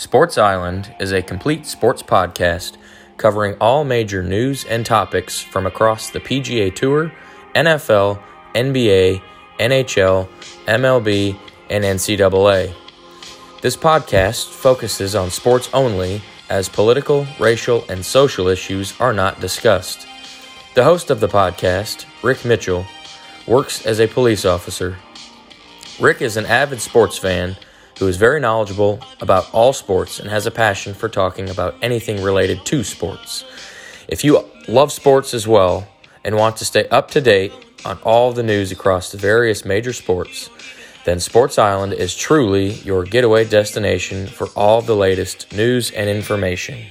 Sports Island is a complete sports podcast covering all major news and topics from across the PGA Tour, NFL, NBA, NHL, MLB, and NCAA. This podcast focuses on sports only, as political, racial, and social issues are not discussed. The host of the podcast, Rick Mitchell, works as a police officer. Rick is an avid sports fan who is very knowledgeable about all sports and has a passion for talking about anything related to sports. If you love sports as well and want to stay up to date on all the news across the various major sports, then Sports Island is truly your getaway destination for all the latest news and information.